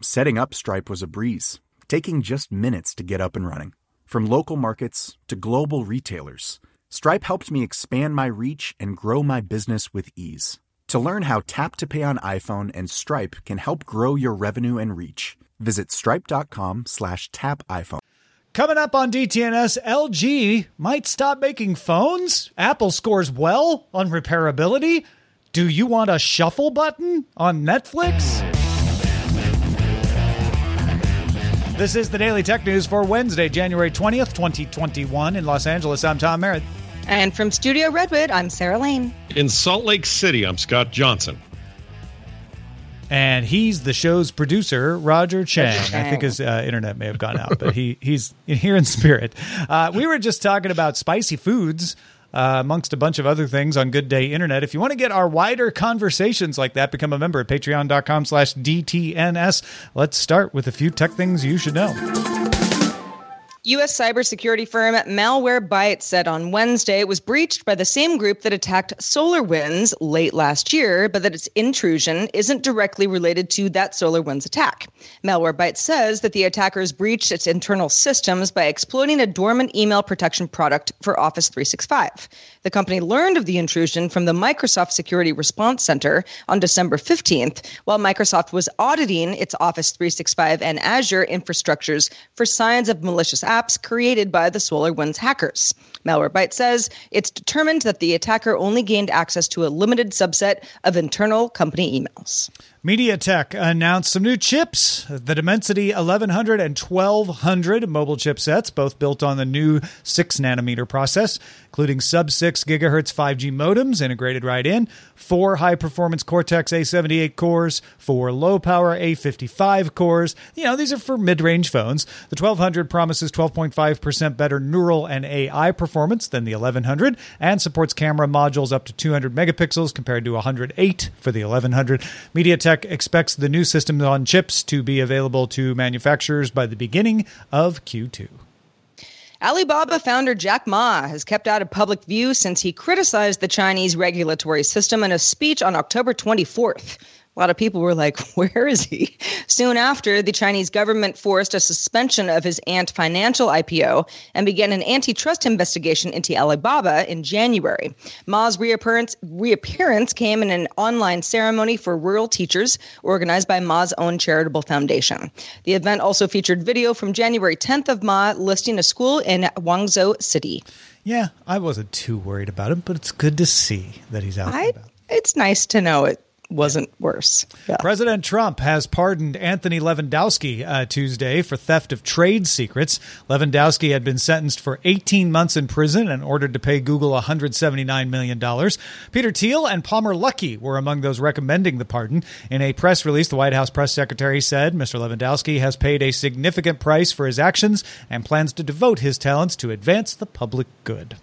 Setting up Stripe was a breeze, taking just minutes to get up and running. From local markets to global retailers, Stripe helped me expand my reach and grow my business with ease. To learn how Tap to Pay on iPhone and Stripe can help grow your revenue and reach, visit stripe.com slash tap iPhone. Coming up on DTNS, LG might stop making phones. Apple scores well on repairability. Do you want a shuffle button on Netflix? This is the Daily Tech News for Wednesday, January 20th, 2021. In Los Angeles, I'm Tom Merritt. And from Studio Redwood, I'm Sarah Lane. In Salt Lake City, I'm Scott Johnson. And he's the show's producer, Roger Chang. I think his uh, internet may have gone out, but he he's here in spirit. Uh, we were just talking about spicy foods uh, amongst a bunch of other things on Good Day Internet. If you want to get our wider conversations like that, become a member at patreon.com slash DTNS. Let's start with a few tech things you should know. U.S. cybersecurity firm Malwarebytes said on Wednesday it was breached by the same group that attacked SolarWinds late last year, but that its intrusion isn't directly related to that SolarWinds attack. Malwarebytes says that the attackers breached its internal systems by exploiting a dormant email protection product for Office 365. The company learned of the intrusion from the Microsoft Security Response Center on December 15th, while Microsoft was auditing its Office 365 and Azure infrastructures for signs of malicious apps created by the SolarWinds hackers. Malwarebytes says it's determined that the attacker only gained access to a limited subset of internal company emails. MediaTek announced some new chips, the Dimensity 1100 and 1200 mobile chipsets, both built on the new 6 nanometer process, including sub 6 gigahertz 5G modems integrated right in, four high performance Cortex A78 cores, four low power A55 cores. You know, these are for mid range phones. The 1200 promises 12.5% better neural and AI performance than the 1100 and supports camera modules up to 200 megapixels compared to 108 for the 1100. MediaTek expects the new systems on chips to be available to manufacturers by the beginning of Q2. Alibaba founder Jack Ma has kept out of public view since he criticized the Chinese regulatory system in a speech on October 24th. A lot of people were like, where is he? Soon after, the Chinese government forced a suspension of his Ant Financial IPO and began an antitrust investigation into Alibaba in January. Ma's reappearance, reappearance came in an online ceremony for rural teachers organized by Ma's own charitable foundation. The event also featured video from January 10th of Ma listing a school in Guangzhou City. Yeah, I wasn't too worried about him, but it's good to see that he's out. I, it's nice to know it wasn't worse. Yeah. President Trump has pardoned Anthony Levandowski uh, Tuesday for theft of trade secrets. Levandowski had been sentenced for 18 months in prison and ordered to pay Google $179 million. Peter Thiel and Palmer Luckey were among those recommending the pardon. In a press release, the White House press secretary said Mr. Levandowski has paid a significant price for his actions and plans to devote his talents to advance the public good.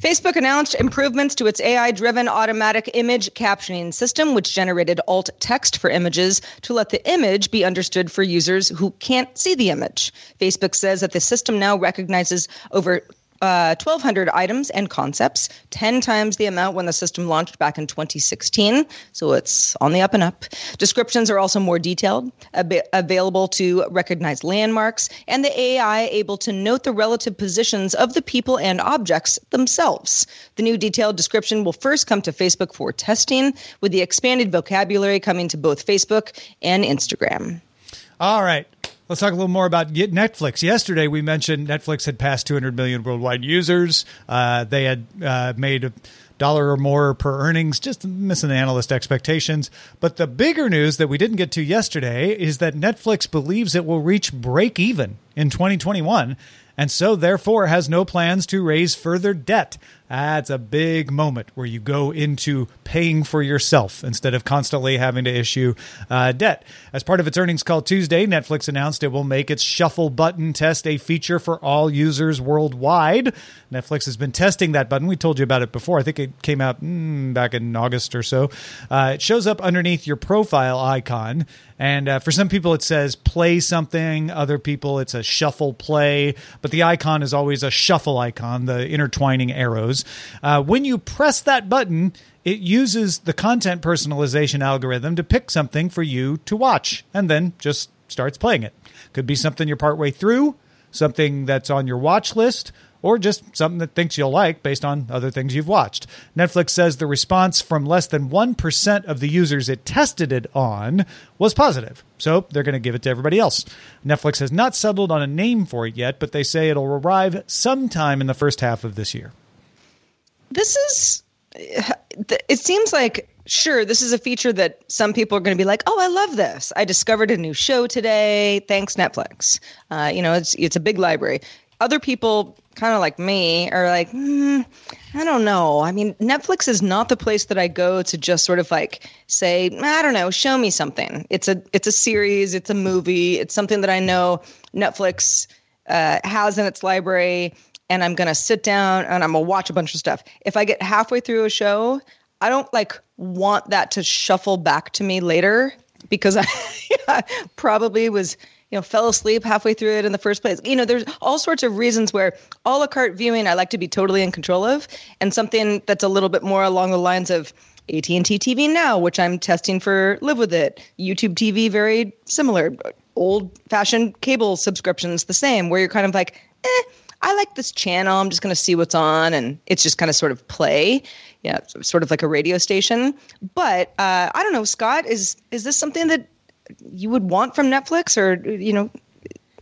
Facebook announced improvements to its AI driven automatic image captioning system, which generated alt text for images to let the image be understood for users who can't see the image. Facebook says that the system now recognizes over uh, 1,200 items and concepts, 10 times the amount when the system launched back in 2016. So it's on the up and up. Descriptions are also more detailed, ab- available to recognize landmarks, and the AI able to note the relative positions of the people and objects themselves. The new detailed description will first come to Facebook for testing, with the expanded vocabulary coming to both Facebook and Instagram. All right. Let's talk a little more about Netflix. Yesterday, we mentioned Netflix had passed 200 million worldwide users. Uh, they had uh, made a dollar or more per earnings, just missing the analyst expectations. But the bigger news that we didn't get to yesterday is that Netflix believes it will reach break even in 2021 and so therefore has no plans to raise further debt. That's a big moment where you go into paying for yourself instead of constantly having to issue uh, debt. As part of its earnings call Tuesday, Netflix announced it will make its shuffle button test a feature for all users worldwide. Netflix has been testing that button. We told you about it before. I think it came out mm, back in August or so. Uh, it shows up underneath your profile icon. And uh, for some people, it says play something. Other people, it's a shuffle play. But the icon is always a shuffle icon, the intertwining arrows. Uh, when you press that button, it uses the content personalization algorithm to pick something for you to watch and then just starts playing it. Could be something you're partway through, something that's on your watch list, or just something that thinks you'll like based on other things you've watched. Netflix says the response from less than 1% of the users it tested it on was positive. So they're going to give it to everybody else. Netflix has not settled on a name for it yet, but they say it'll arrive sometime in the first half of this year this is it seems like sure this is a feature that some people are going to be like oh i love this. I discovered a new show today. Thanks netflix. Uh, you know it's it's a big library. Other people kind of like me are like mm, i don't know. I mean netflix is not the place that i go to just sort of like say i don't know show me something. It's a it's a series it's a movie it's something that i know netflix uh, has in its library and I'm going to sit down and I'm going to watch a bunch of stuff. If I get halfway through a show, I don't like want that to shuffle back to me later because I probably was, you know, fell asleep halfway through it in the first place. You know, there's all sorts of reasons where a la carte viewing I like to be totally in control of and something that's a little bit more along the lines of AT&T TV Now, which I'm testing for Live With It. YouTube TV, very similar. Old fashioned cable subscriptions, the same, where you're kind of like, eh, I like this channel. I'm just going to see what's on, and it's just kind of sort of play, yeah, sort of like a radio station. But uh, I don't know, Scott, is is this something that you would want from Netflix, or you know,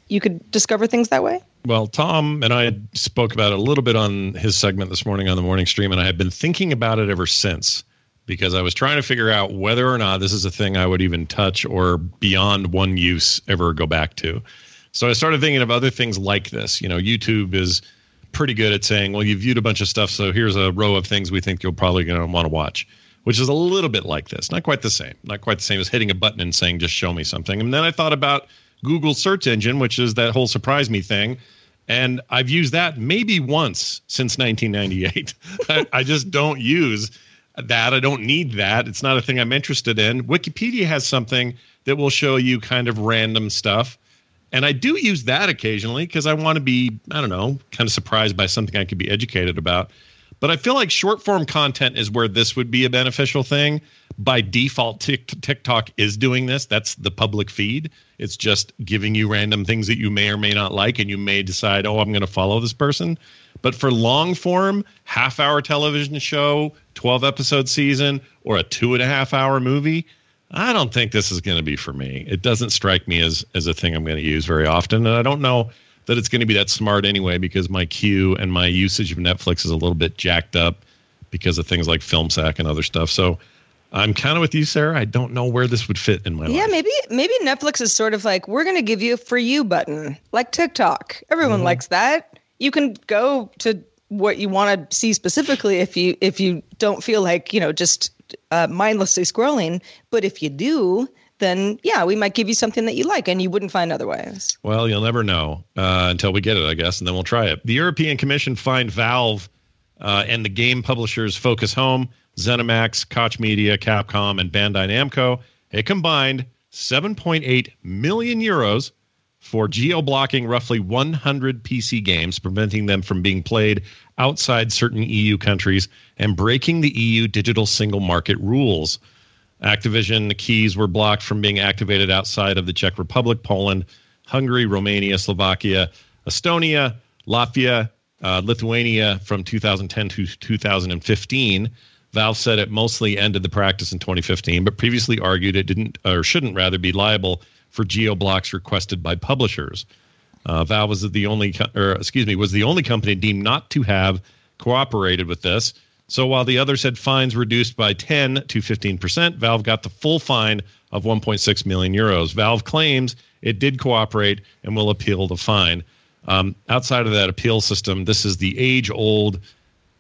you could discover things that way? Well, Tom and I had spoke about it a little bit on his segment this morning on the morning stream, and I have been thinking about it ever since because I was trying to figure out whether or not this is a thing I would even touch or beyond one use ever go back to. So I started thinking of other things like this. You know, YouTube is pretty good at saying, well, you viewed a bunch of stuff, so here's a row of things we think you'll probably going to want to watch, which is a little bit like this. Not quite the same. Not quite the same as hitting a button and saying, just show me something. And then I thought about Google search engine, which is that whole surprise me thing. And I've used that maybe once since 1998. I, I just don't use that. I don't need that. It's not a thing I'm interested in. Wikipedia has something that will show you kind of random stuff. And I do use that occasionally because I want to be, I don't know, kind of surprised by something I could be educated about. But I feel like short form content is where this would be a beneficial thing. By default, TikTok is doing this. That's the public feed. It's just giving you random things that you may or may not like, and you may decide, oh, I'm going to follow this person. But for long form, half hour television show, 12 episode season, or a two and a half hour movie, I don't think this is going to be for me. It doesn't strike me as as a thing I'm going to use very often, and I don't know that it's going to be that smart anyway because my queue and my usage of Netflix is a little bit jacked up because of things like FilmSack and other stuff. So I'm kind of with you, Sarah. I don't know where this would fit in my yeah, life. Yeah, maybe maybe Netflix is sort of like we're going to give you a for you button, like TikTok. Everyone mm-hmm. likes that. You can go to what you want to see specifically if you if you don't feel like you know just uh, mindlessly scrolling. But if you do, then yeah, we might give you something that you like and you wouldn't find otherwise. Well, you'll never know uh, until we get it, I guess, and then we'll try it. The European Commission fined Valve uh, and the game publishers Focus Home, ZeniMax, Koch Media, Capcom, and Bandai Namco a combined 7.8 million euros for geo blocking roughly 100 PC games, preventing them from being played outside certain EU countries and breaking the EU digital single market rules. Activation keys were blocked from being activated outside of the Czech Republic, Poland, Hungary, Romania, Slovakia, Estonia, Latvia, uh, Lithuania from 2010 to 2015. Valve said it mostly ended the practice in 2015, but previously argued it didn't or shouldn't rather be liable for geo blocks requested by publishers. Uh, Valve was the only, or excuse me, was the only company deemed not to have cooperated with this. So while the others had fines reduced by 10 to 15 percent, Valve got the full fine of 1.6 million euros. Valve claims it did cooperate and will appeal the fine. Um, outside of that appeal system, this is the age-old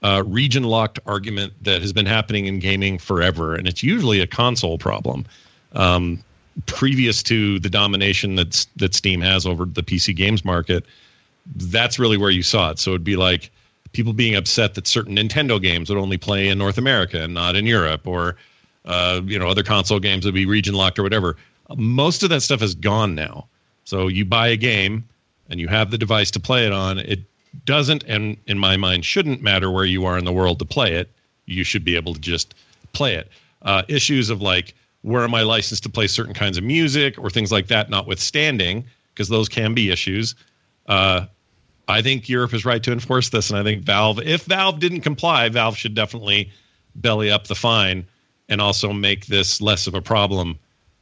uh, region-locked argument that has been happening in gaming forever, and it's usually a console problem. Um, previous to the domination that that Steam has over the PC games market, that's really where you saw it. So it'd be like people being upset that certain Nintendo games would only play in North America and not in Europe, or uh, you know other console games would be region locked or whatever. Most of that stuff is gone now. So you buy a game and you have the device to play it on. It doesn't, and in my mind, shouldn't matter where you are in the world to play it. You should be able to just play it. Uh, issues of like where am I licensed to play certain kinds of music or things like that, notwithstanding, because those can be issues. Uh, I think Europe is right to enforce this, and I think Valve, if Valve didn't comply, Valve should definitely belly up the fine and also make this less of a problem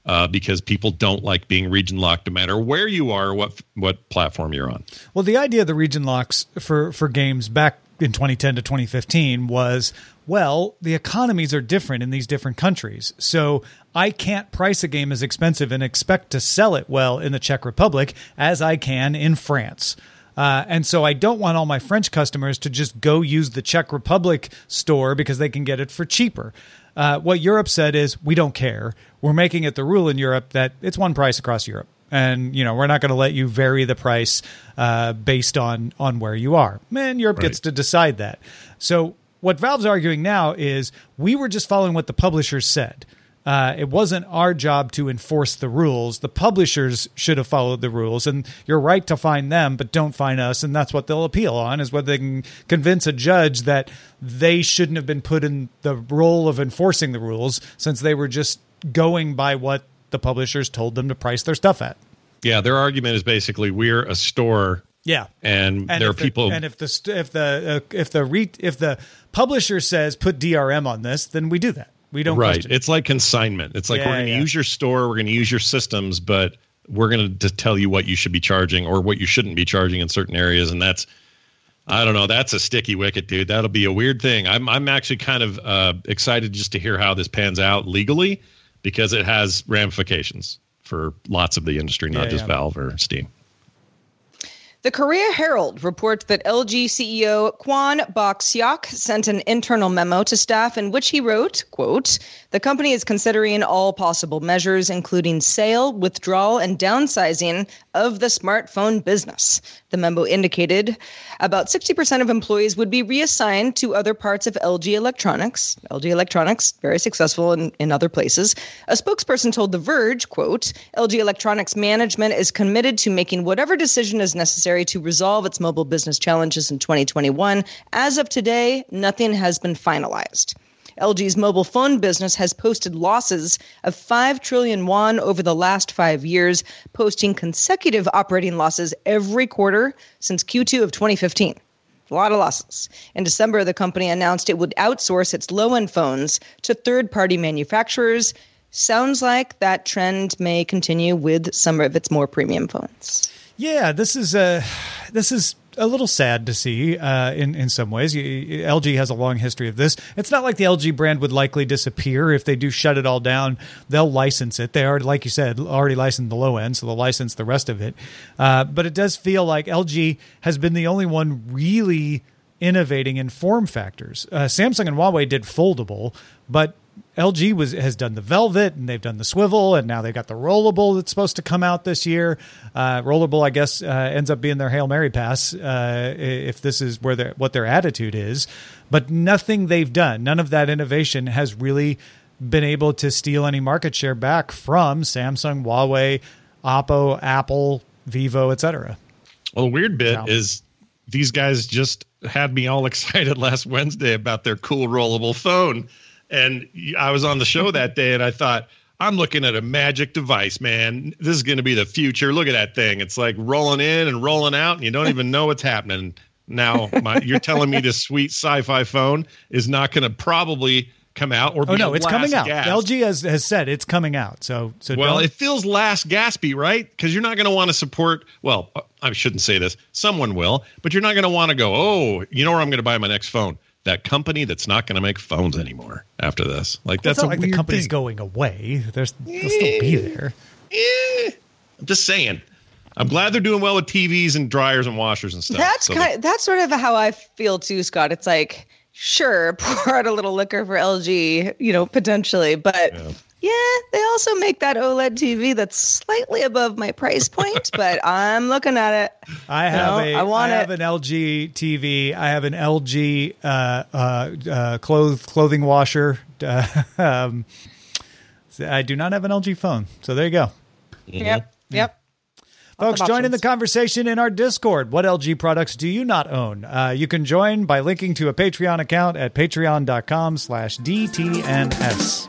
uh, because people don't like being region locked, no matter where you are, or what what platform you're on. Well, the idea of the region locks for for games back in 2010 to 2015 was well, the economies are different in these different countries. So I can't price a game as expensive and expect to sell it well in the Czech Republic as I can in France. Uh, and so I don't want all my French customers to just go use the Czech Republic store because they can get it for cheaper. Uh, what Europe said is, we don't care. We're making it the rule in Europe that it's one price across Europe. And you know we're not going to let you vary the price uh, based on on where you are. Man, Europe right. gets to decide that. So what Valve's arguing now is we were just following what the publishers said. Uh, it wasn't our job to enforce the rules. The publishers should have followed the rules, and you're right to find them, but don't find us. And that's what they'll appeal on is whether they can convince a judge that they shouldn't have been put in the role of enforcing the rules since they were just going by what the publishers told them to price their stuff at. Yeah, their argument is basically we're a store. Yeah, and, and there are the, people. And if the if the uh, if the re, if the publisher says put DRM on this, then we do that. We don't. Right. It's like consignment. It's like yeah, we're going to yeah. use your store, we're going to use your systems, but we're going to tell you what you should be charging or what you shouldn't be charging in certain areas, and that's. I don't know. That's a sticky wicket, dude. That'll be a weird thing. I'm I'm actually kind of uh, excited just to hear how this pans out legally because it has ramifications for lots of the industry, not yeah, just Valve or Steam. The Korea Herald reports that LG CEO Kwon Bong-seok sent an internal memo to staff in which he wrote, quote, "The company is considering all possible measures including sale, withdrawal, and downsizing of the smartphone business." The memo indicated about 60% of employees would be reassigned to other parts of LG Electronics. LG Electronics, very successful in, in other places. A spokesperson told The Verge, quote, LG Electronics management is committed to making whatever decision is necessary to resolve its mobile business challenges in 2021. As of today, nothing has been finalized. LG's mobile phone business has posted losses of 5 trillion won over the last five years, posting consecutive operating losses every quarter since Q2 of 2015. A lot of losses. In December, the company announced it would outsource its low end phones to third party manufacturers. Sounds like that trend may continue with some of its more premium phones. Yeah, this is a this is a little sad to see uh, in in some ways. LG has a long history of this. It's not like the LG brand would likely disappear if they do shut it all down. They'll license it. They already, like you said, already licensed the low end, so they'll license the rest of it. Uh, but it does feel like LG has been the only one really innovating in form factors. Uh, Samsung and Huawei did foldable, but LG was has done the Velvet and they've done the swivel and now they've got the rollable that's supposed to come out this year. Uh, rollable, I guess, uh, ends up being their hail mary pass uh, if this is where their what their attitude is. But nothing they've done, none of that innovation has really been able to steal any market share back from Samsung, Huawei, Oppo, Apple, Vivo, etc. Well, the weird bit is these guys just had me all excited last Wednesday about their cool rollable phone and I was on the show that day and I thought, I'm looking at a magic device, man. This is going to be the future. Look at that thing. It's like rolling in and rolling out, and you don't even know what's happening. Now, my, you're telling me this sweet sci fi phone is not going to probably come out or Oh no, it's coming out. gasp. LG has, has said it's coming out. So so Well, don't- it feels last gaspy, right? Because you're not going to want to support. Well, I shouldn't say this. Someone will, but you're not going to want to go. Oh, you know where I'm going to buy my next phone? That company that's not going to make phones anymore after this. Like it's that's not a like the weird company's thing. going away. There's they'll still be there. Eh, I'm just saying. I'm glad they're doing well with TVs and dryers and washers and stuff. That's So kind. that's sort of how I feel too, Scott. It's like, sure, pour out a little liquor for LG, you know, potentially, but yeah. They also make that OLED TV that's slightly above my price point, but I'm looking at it. I have No, a I want I have it. an LG TV. I have an LG uh, uh, uh, clothes clothing washer. Uh, um, I do not have an LG phone. So there you go. Yep, yep. Folks, join in the conversation in our Discord. What LG products do you not own? Uh, you can join by linking to a Patreon account at patreon.com slash DTNS.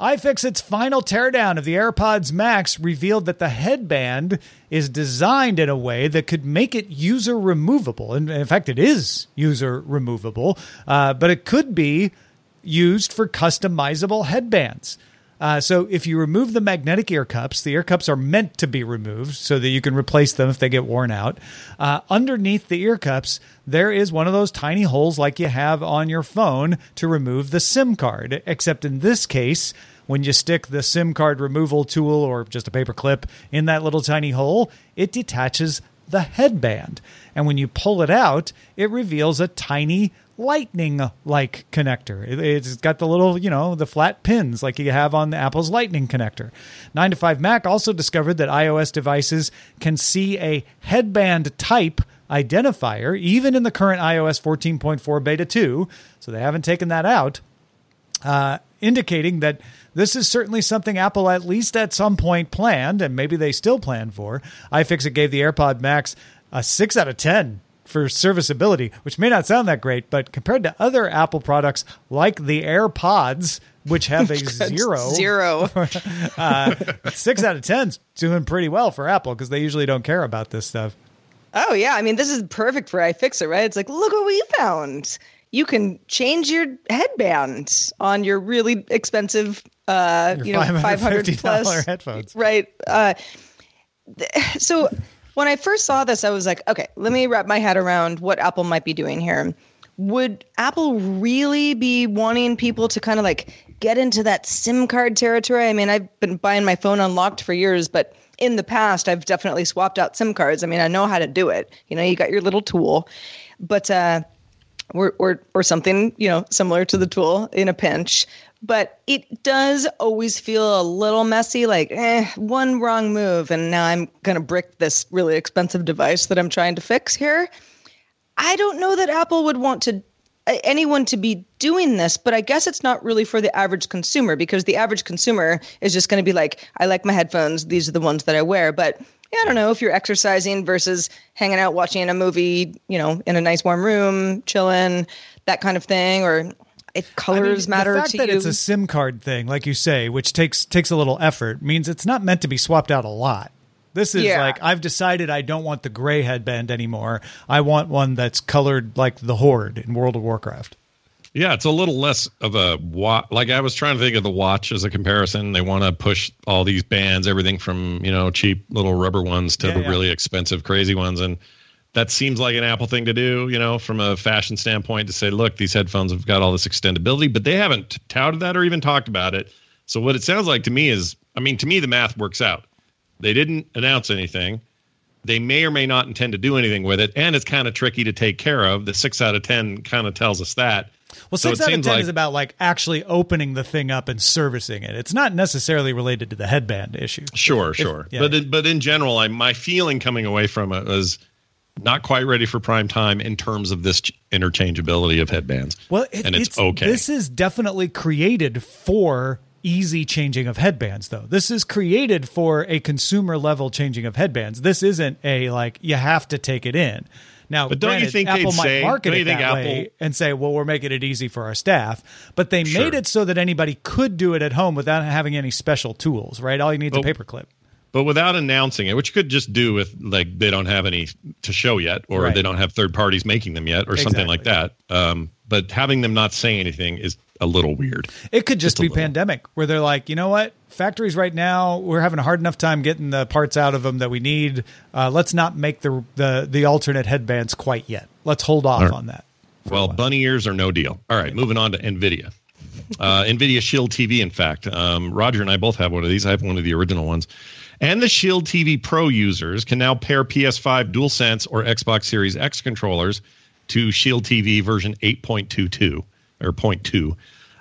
iFixit's final teardown of the AirPods Max revealed that the headband is designed in a way that could make it user removable. And in fact, it is user removable, uh, but it could be used for customizable headbands. Uh, so if you remove the magnetic ear cups, the ear cups are meant to be removed so that you can replace them if they get worn out. Uh, underneath the ear cups, there is one of those tiny holes like you have on your phone to remove the SIM card. Except in this case, when you stick the SIM card removal tool or just a paper clip in that little tiny hole, it detaches the headband. And when you pull it out, it reveals a tiny lightning like connector. It- It's got the little, you know, the flat pins like you have on the Apple's lightning connector. 9 to 5 Mac also discovered that iOS devices can see a headband type identifier even in the current iOS 14.4 beta 2, so they haven't taken that out uh, indicating that this is certainly something Apple, at least at some point, planned, and maybe they still plan for. iFixit gave the AirPod Max a 6 out of 10 for serviceability, which may not sound that great, but compared to other Apple products like the AirPods, which have a zero, Zero. uh, 6 out of 10 is doing pretty well for Apple because they usually don't care about this stuff. Oh yeah, I mean this is perfect for iFixit, right? It's like, look what we found. You can change your headband on your really expensive, uh, Your you know, five hundred $550 plus headphones. right? Uh, so when I first saw this, I was like, okay, let me wrap my head around what Apple might be doing here. Would Apple really be wanting people to kind of like get into that SIM card territory? I mean, I've been buying my phone unlocked for years, but in the past, I've definitely swapped out SIM cards. I mean, I know how to do it. You know, you got your little tool, but uh, or or or something you know similar to the tool in a pinch. But it does always feel a little messy like eh, one wrong move and now i'm going to brick this really expensive device that i'm trying to fix here. I don't know that apple would want to anyone to be doing this but i guess it's not really for the average consumer because the average consumer is just going to be like i like my headphones these are the ones that i wear. But yeah, I don't know if you're exercising versus hanging out watching a movie, you know, in a nice warm room, chilling, that kind of thing, or if colors I mean, matter the fact to that you. it's a SIM card thing, like you say, which takes takes a little effort, means it's not meant to be swapped out a lot. This is Yeah. like I've decided I don't want the gray headband anymore. I want one that's colored like the Horde in World of Warcraft. Yeah, it's a little less of a watch. Like I was trying to think of the watch as a comparison. They want to push all these bands, everything from you know cheap little rubber ones to Yeah, the yeah. really expensive, crazy ones, and that seems like an Apple thing to do. You know, from a fashion standpoint, to say, look, these headphones have got all this extendability, but they haven't touted that or even talked about it. So what it sounds like to me is, I mean, to me the math works out. They didn't announce anything. They may or may not intend to do anything with it, and it's kind of tricky to take care of. The six out of ten kind of tells us that. Well, So six it out of ten like- is about like actually opening the thing up and servicing it. It's not necessarily related to the headband issue. Sure, If- sure. yeah. but in, but in general, I my feeling coming away from it was not quite ready for prime time in terms of this interchangeability of headbands. Well, it, and it's, okay. This is definitely created for easy changing of headbands, though. This is created for a consumer level changing of headbands. This isn't a like you have to take it in. Now, But don't you think Apple might say- market it that way Apple- and say, "Well, we're making it easy for our staff," but they Sure. made it so that anybody could do it at home without having any special tools. Right? All you need is a Well, paperclip. But without announcing it, which you could just do with like they don't have any to show yet, or Right. they don't have third parties making them yet, or something like that. Um, but having them not say anything is a little weird. It could just, Just be pandemic, where they're like, you know what, factories right now we're having a hard enough time getting the parts out of them that we need. Uh, let's not make the the the alternate headbands quite yet. Let's hold off right. on that. Well, bunny ears are no deal. All right, moving on to NVIDIA. Uh, NVIDIA Shield TV, in fact. Um, Roger and I both have one of these. I have one of the original ones. And the Shield TV Pro users can now pair PS5 DualSense or Xbox Series X controllers to Shield TV version 8.22 or 0.2.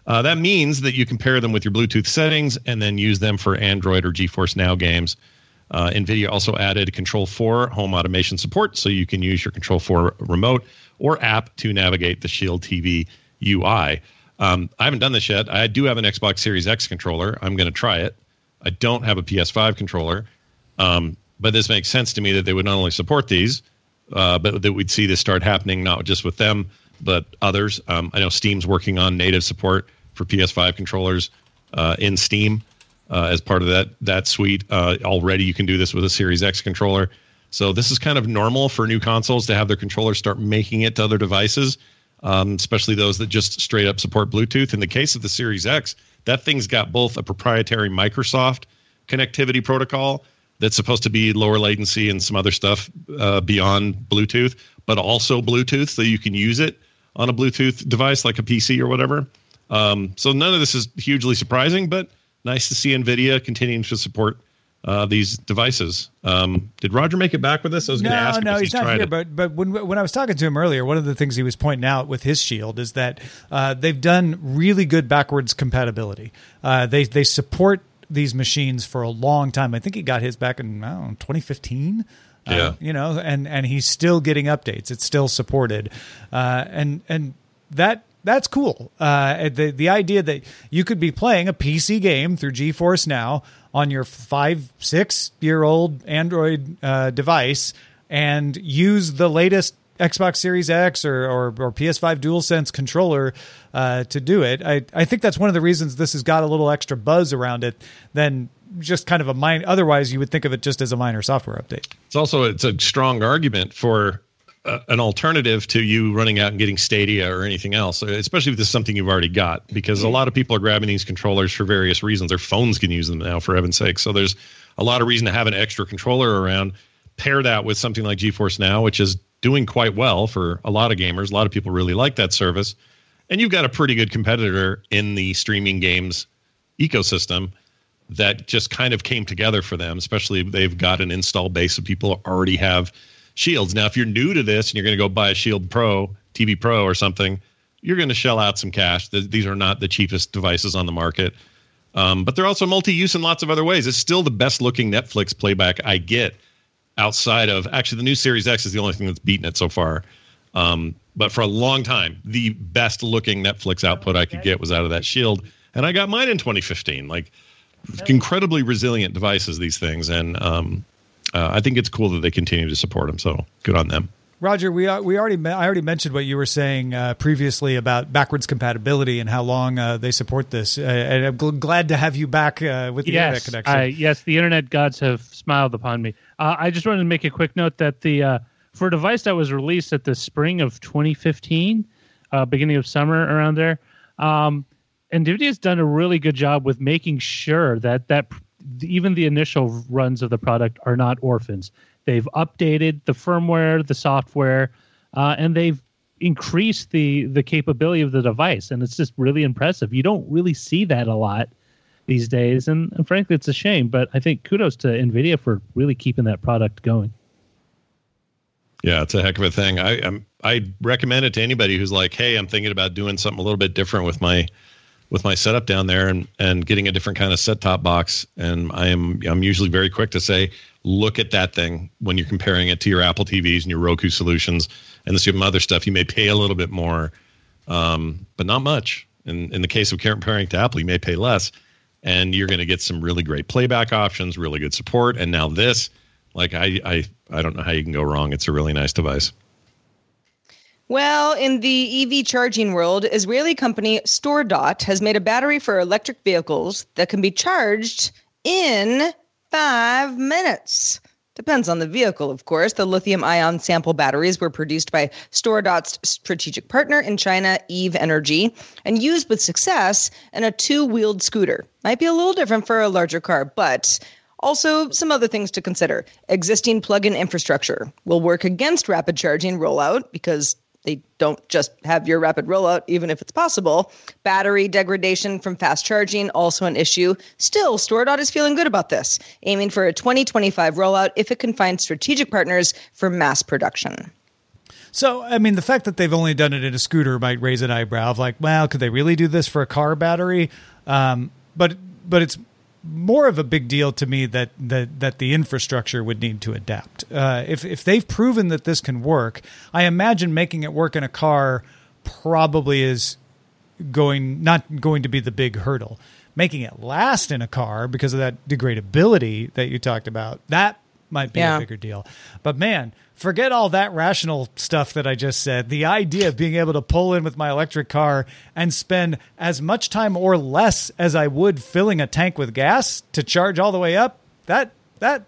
Uh, that means that you can pair them with your Bluetooth settings and then use them for Android or GeForce Now games. Uh, NVIDIA also added Control 4 home automation support, so you can use your Control 4 remote or app to navigate the Shield TV UI. Um, I haven't done this yet. I do have an Xbox Series X controller. I'm going to try it. I don't have a PS5 controller, um, but this makes sense to me that they would not only support these, uh, but that we'd see this start happening not just with them, but others. Um, I know Steam's working on native support for PS5 controllers uh, in Steam uh, as part of that that suite. Uh, already, you can do this with a Series X controller. So this is kind of normal for new consoles to have their controllers start making it to other devices, um, especially those that just straight up support Bluetooth. In the case of the Series X, that thing's got both a proprietary Microsoft connectivity protocol that's supposed to be lower latency and some other stuff uh, beyond Bluetooth, but also Bluetooth, so you can use it on a Bluetooth device like a PC or whatever. Um, so none of this is hugely surprising, but nice to see NVIDIA continuing to support uh, these devices. Um, did Roger make it back with us? I was going to ask. him no, if he's not here. it. But but when when I was talking to him earlier, one of the things he was pointing out with his Shield is that uh, they've done really good backwards compatibility. Uh, they they support these machines for a long time. I think he got his back in I don't know, 2015. Yeah. Uh, you know, and and he's still getting updates. It's still supported, uh, and and that that's cool. Uh, the the idea that you could be playing a PC game through GeForce Now on your five six year old Android uh, device and use the latest Xbox Series X or or, or PS5 DualSense controller uh, to do it. I I think that's one of the reasons this has got a little extra buzz around it than just kind of a minor. Otherwise, you would think of it just as a minor software update. It's also it's a strong argument for uh, an alternative to you running out and getting Stadia or anything else, especially if this is something you've already got. Because a lot of people are grabbing these controllers for various reasons. Their phones can use them now, for heaven's sake. So there's a lot of reason to have an extra controller around. Pair that with something like GeForce Now, which is doing quite well for a lot of gamers. A lot of people really like that service, and you've got a pretty good competitor in the streaming games ecosystem that just kind of came together for them, especially if they've got an install base of people already have shields. Now, if you're new to this and you're going to go buy a Shield Pro, TV Pro or something, you're going to shell out some cash. These are not the cheapest devices on the market. Um, but they're also multi-use in lots of other ways. It's still the best looking Netflix playback I get outside of actually the new Series X is the only thing that's beaten it so far. Um, but for a long time, the best looking Netflix output I could get was out of that Shield, and I got mine in 2015. Like incredibly resilient devices, these things, and um, uh, I think it's cool that they continue to support them. So good on them. Roger, we uh, we already I already mentioned what you were saying uh, previously about backwards compatibility and how long uh, they support this. Uh, and I'm gl- glad to have you back uh, with the yes, internet connection. yes, the internet gods have smiled upon me. Uh, I just wanted to make a quick note that the for a device that was released at the spring of 2015, beginning of summer around there, um, NVIDIA has done a really good job with making sure that that even the initial runs of the product are not orphans. They've updated the firmware, the software, uh, and they've increased the the capability of the device, and it's just really impressive. You don't really see that a lot these days, and, and frankly, it's a shame. But I think kudos to Nvidia for really keeping that product going. Yeah, it's a heck of a thing. I I'm, I recommend it to anybody who's like, hey, I'm thinking about doing something a little bit different with my with my setup down there and and getting a different kind of set top box. And I am I'm usually very quick to say, look at that thing when you're comparing it to your Apple TVs and your Roku solutions and some other stuff. You may pay a little bit more, um, but not much. In in the case of comparing to Apple, you may pay less, and you're going to get some really great playback options, really good support, and now this. Like I, I, I don't know how you can go wrong. It's a really nice device. Well, in the EV charging world, Israeli company StoreDot has made a battery for electric vehicles that can be charged in five minutes. Depends on the vehicle, of course. The lithium ion sample batteries were produced by StoreDot's strategic partner in China, Eve Energy, and used with success in a two wheeled scooter. Might be a little different for a larger car, but also, some other things to consider. Existing plug in infrastructure will work against rapid charging rollout because they don't just have your rapid rollout, even if it's possible. Battery degradation from fast charging, also an issue. Still, StoreDot is feeling good about this, aiming for a 2025 rollout if it can find strategic partners for mass production. So, I mean, the fact that they've only done it in a scooter might raise an eyebrow of like, well, could they really do this for a car battery? Um, but but it's more of a big deal to me that that that the infrastructure would need to adapt. Uh, if if they've proven that this can work, I imagine making it work in a car probably is going not going to be the big hurdle. Making it last in a car because of that degradability that you talked about that might be yeah. a bigger deal. But man, forget all that rational stuff that I just said. The idea of being able to pull in with my electric car and spend as much time or less as I would filling a tank with gas to charge all the way up, that that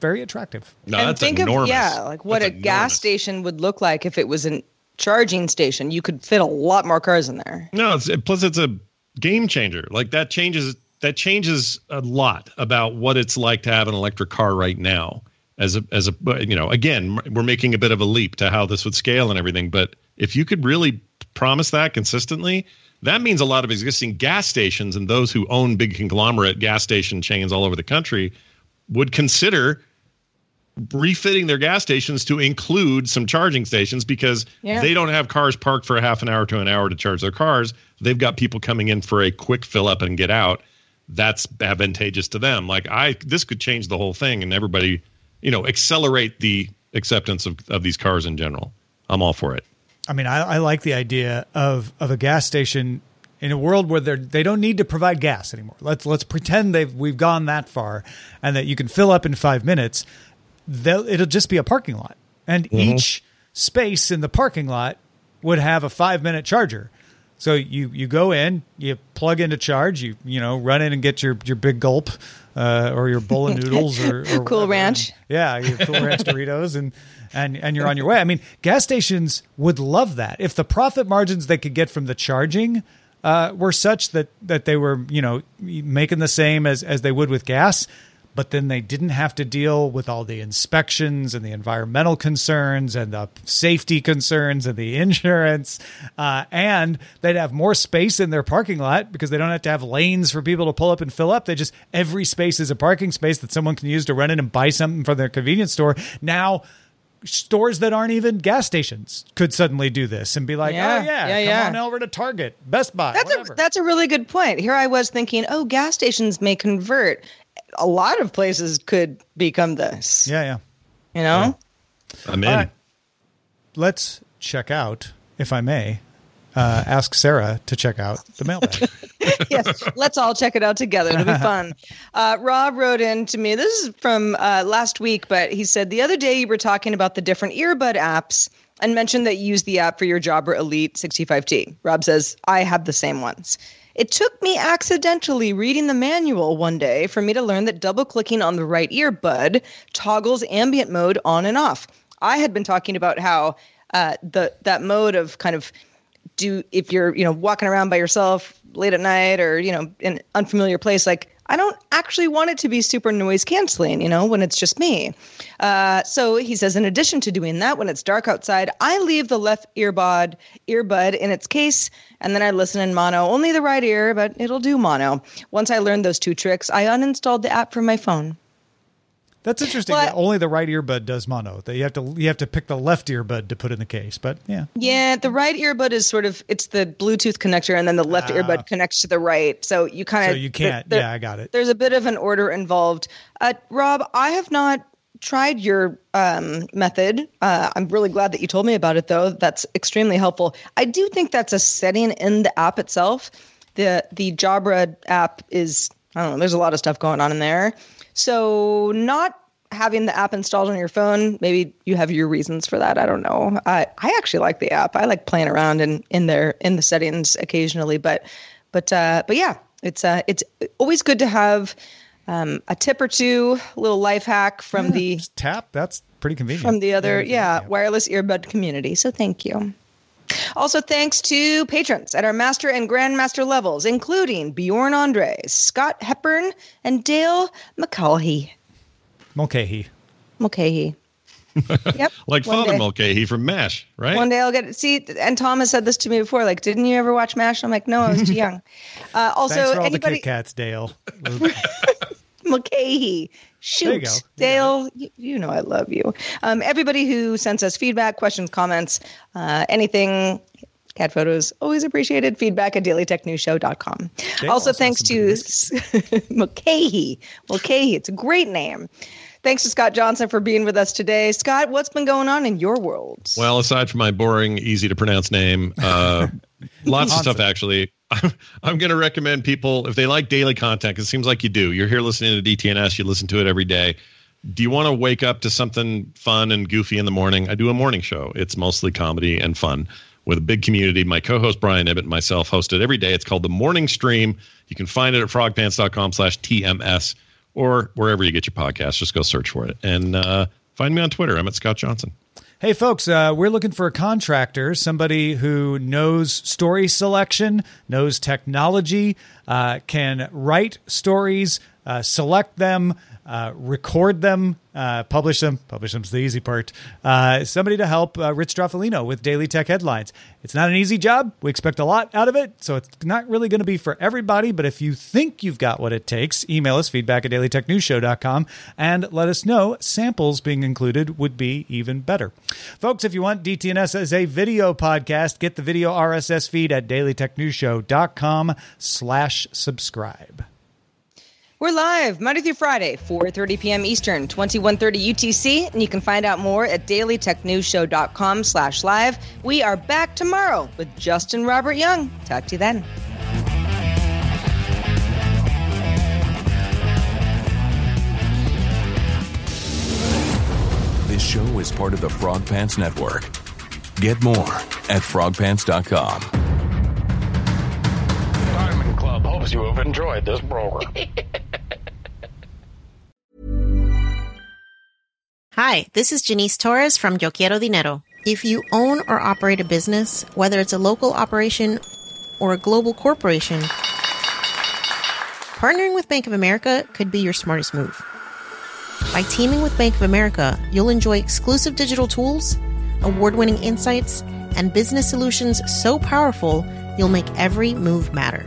very attractive. No, and think enormous. of yeah, like what that's a enormous. gas station would look like if it was a charging station. You could fit a lot more cars in there. No, it's, plus it's a game changer. Like that changes that changes a lot about what it's like to have an electric car right now as a as a you know again we're making a bit of a leap to how this would scale and everything but if you could really promise that consistently that means a lot of existing gas stations and those who own big conglomerate gas station chains all over the country would consider refitting their gas stations to include some charging stations because yeah. they don't have cars parked for a half an hour to an hour to charge their cars they've got people coming in for a quick fill up and get out that's advantageous to them like i this could change the whole thing and everybody you know accelerate the acceptance of, of these cars in general. I'm all for it. I mean, I, I like the idea of of a gas station in a world where they they don't need to provide gas anymore. Let's let's pretend they've we've gone that far, and that you can fill up in five minutes. It'll just be a parking lot, and mm-hmm. each space in the parking lot would have a five minute charger. So you you go in, you plug in to charge, you you know run in and get your your big gulp uh, or your bowl of noodles or, or Cool Ranch. Yeah, your Cool Ranch Doritos and and and you're on your way. I mean, gas stations would love that if the profit margins they could get from the charging uh, were such that that they were you know making the same as as they would with gas but then they didn't have to deal with all the inspections and the environmental concerns and the safety concerns and the insurance. Uh, and they'd have more space in their parking lot because they don't have to have lanes for people to pull up and fill up. They just, every space is a parking space that someone can use to run in and buy something from their convenience store. Now, stores that aren't even gas stations could suddenly do this and be like, Yeah, oh yeah, yeah, come yeah. on over to Target, Best Buy, That's whatever. a that's a really good point. Here I was thinking, oh, gas stations may convert. A lot of places could become this. yeah, yeah. You know? I'm in. All right. Let's check out, if I may, uh, ask Sarah to check out the mailbag. yes, let's all check it out together. It'll be fun. Uh, Rob wrote in to me. This is from uh, last week, but he said the other day you were talking about the different earbud apps and mentioned that you use the app for your Jabra Elite 65T. Rob says I have the same ones. It took me accidentally reading the manual one day for me to learn that double clicking on the right earbud toggles ambient mode on and off. I had been talking about how uh, the that mode of kind of do if you're you know walking around by yourself late at night or you know in an unfamiliar place like i don't actually want it to be super noise canceling you know when it's just me. Uh, so he says in addition to doing that when it's dark outside i leave the left earbud earbud in its case and then i listen in mono only the right ear but it'll do mono. Once i learned those two tricks i uninstalled the app from my phone That's interesting. Well, that only the right earbud does mono. That you have to you have to pick the left earbud to put in the case. But yeah, Yeah, the right earbud is sort of it's the Bluetooth connector, and then the left earbud connects to the right. So you kind of so you can't. yeah, I got it. There's a bit of an order involved. Uh, Rob, I have not tried your um, method. Uh, I'm really glad that you told me about it, though. That's extremely helpful. I do think that's a setting in the app itself. The the Jabra app is I don't know. There's a lot of stuff going on in there. So not having the app installed on your phone, maybe you have your reasons for that. I don't know. I I actually like the app. I like playing around in in there in the settings occasionally, but but uh, but yeah, it's uh it's always good to have um, a tip or two, a little life hack from the Just tap. That's pretty convenient. from the other Yeah, yeah, wireless earbud community. So thank you. Also, thanks to patrons at our master and grandmaster levels, including Bjorn Andres, Scott Hepburn, and Dale McCulhey. Mulcahy. Mulcahy. yep. like one Father day. Mulcahy from MASH, right? One day I'll get see. And Thomas said this to me before. Like, didn't you ever watch Mash? I'm like, no, I was too young. Uh, also, Thanks for all anybody the Kit Kats, Dale. Mulcahy. You Shoot, go. Dale, you, you know I love you. Um, everybody who sends us feedback, questions, comments, uh, anything, cat photos, always appreciated. Feedback at dailytechnewsshow.com. Dale Also, also thanks to Mulcahy. Mulcahy, it's a great name. Thanks to Scott Johnson for being with us today. Scott, what's been going on in your world? Well, aside from my boring, easy to pronounce name, uh, lots of stuff actually. I'm going to recommend people if they like daily content. 'cause it seems like you do. You're here listening to DTNS. You listen to it every day. Do you want to wake up to something fun and goofy in the morning? I do a morning show. It's mostly comedy and fun with a big community. My co-host Brian Ibbott and myself host it every day. It's called the Morning Stream. You can find it at frogpants.com/tms or wherever you get your podcast. Just go search for it and uh, find me on Twitter. I'm at Scott Johnson. Hey, folks, uh, we're looking for a contractor, somebody who knows story selection, knows technology, uh, can write stories, uh, select them, uh, record them, uh, publish them. Publish them's the easy part. Uh, somebody to help uh, Rich Stroffolino with Daily Tech Headlines. It's not an easy job. We expect a lot out of it, so it's not really going to be for everybody. But if you think you've got what it takes, email us feedback at dailytechnewsshow.com and let us know. Samples being included would be even better. Folks, if you want DTNS as a video podcast, get the video RSS feed at dailytechnewsshow.com slash subscribe. We're live Monday through Friday, 4.30 p.m. Eastern, 2130 UTC, and you can find out more at dailytechnewsshow.com slash live. We are back tomorrow with Justin Robert Young. Talk to you then. This show is part of the Frog Pants Network. Get more at frogpants.com. Diamond Club hopes you have enjoyed this program. Hi, this is Janice Torres from Yo Quiero Dinero. If you own or operate a business, whether it's a local operation or a global corporation, partnering with Bank of America could be your smartest move. By teaming with Bank of America, you'll enjoy exclusive digital tools, award winning insights, and business solutions so powerful you'll make every move matter.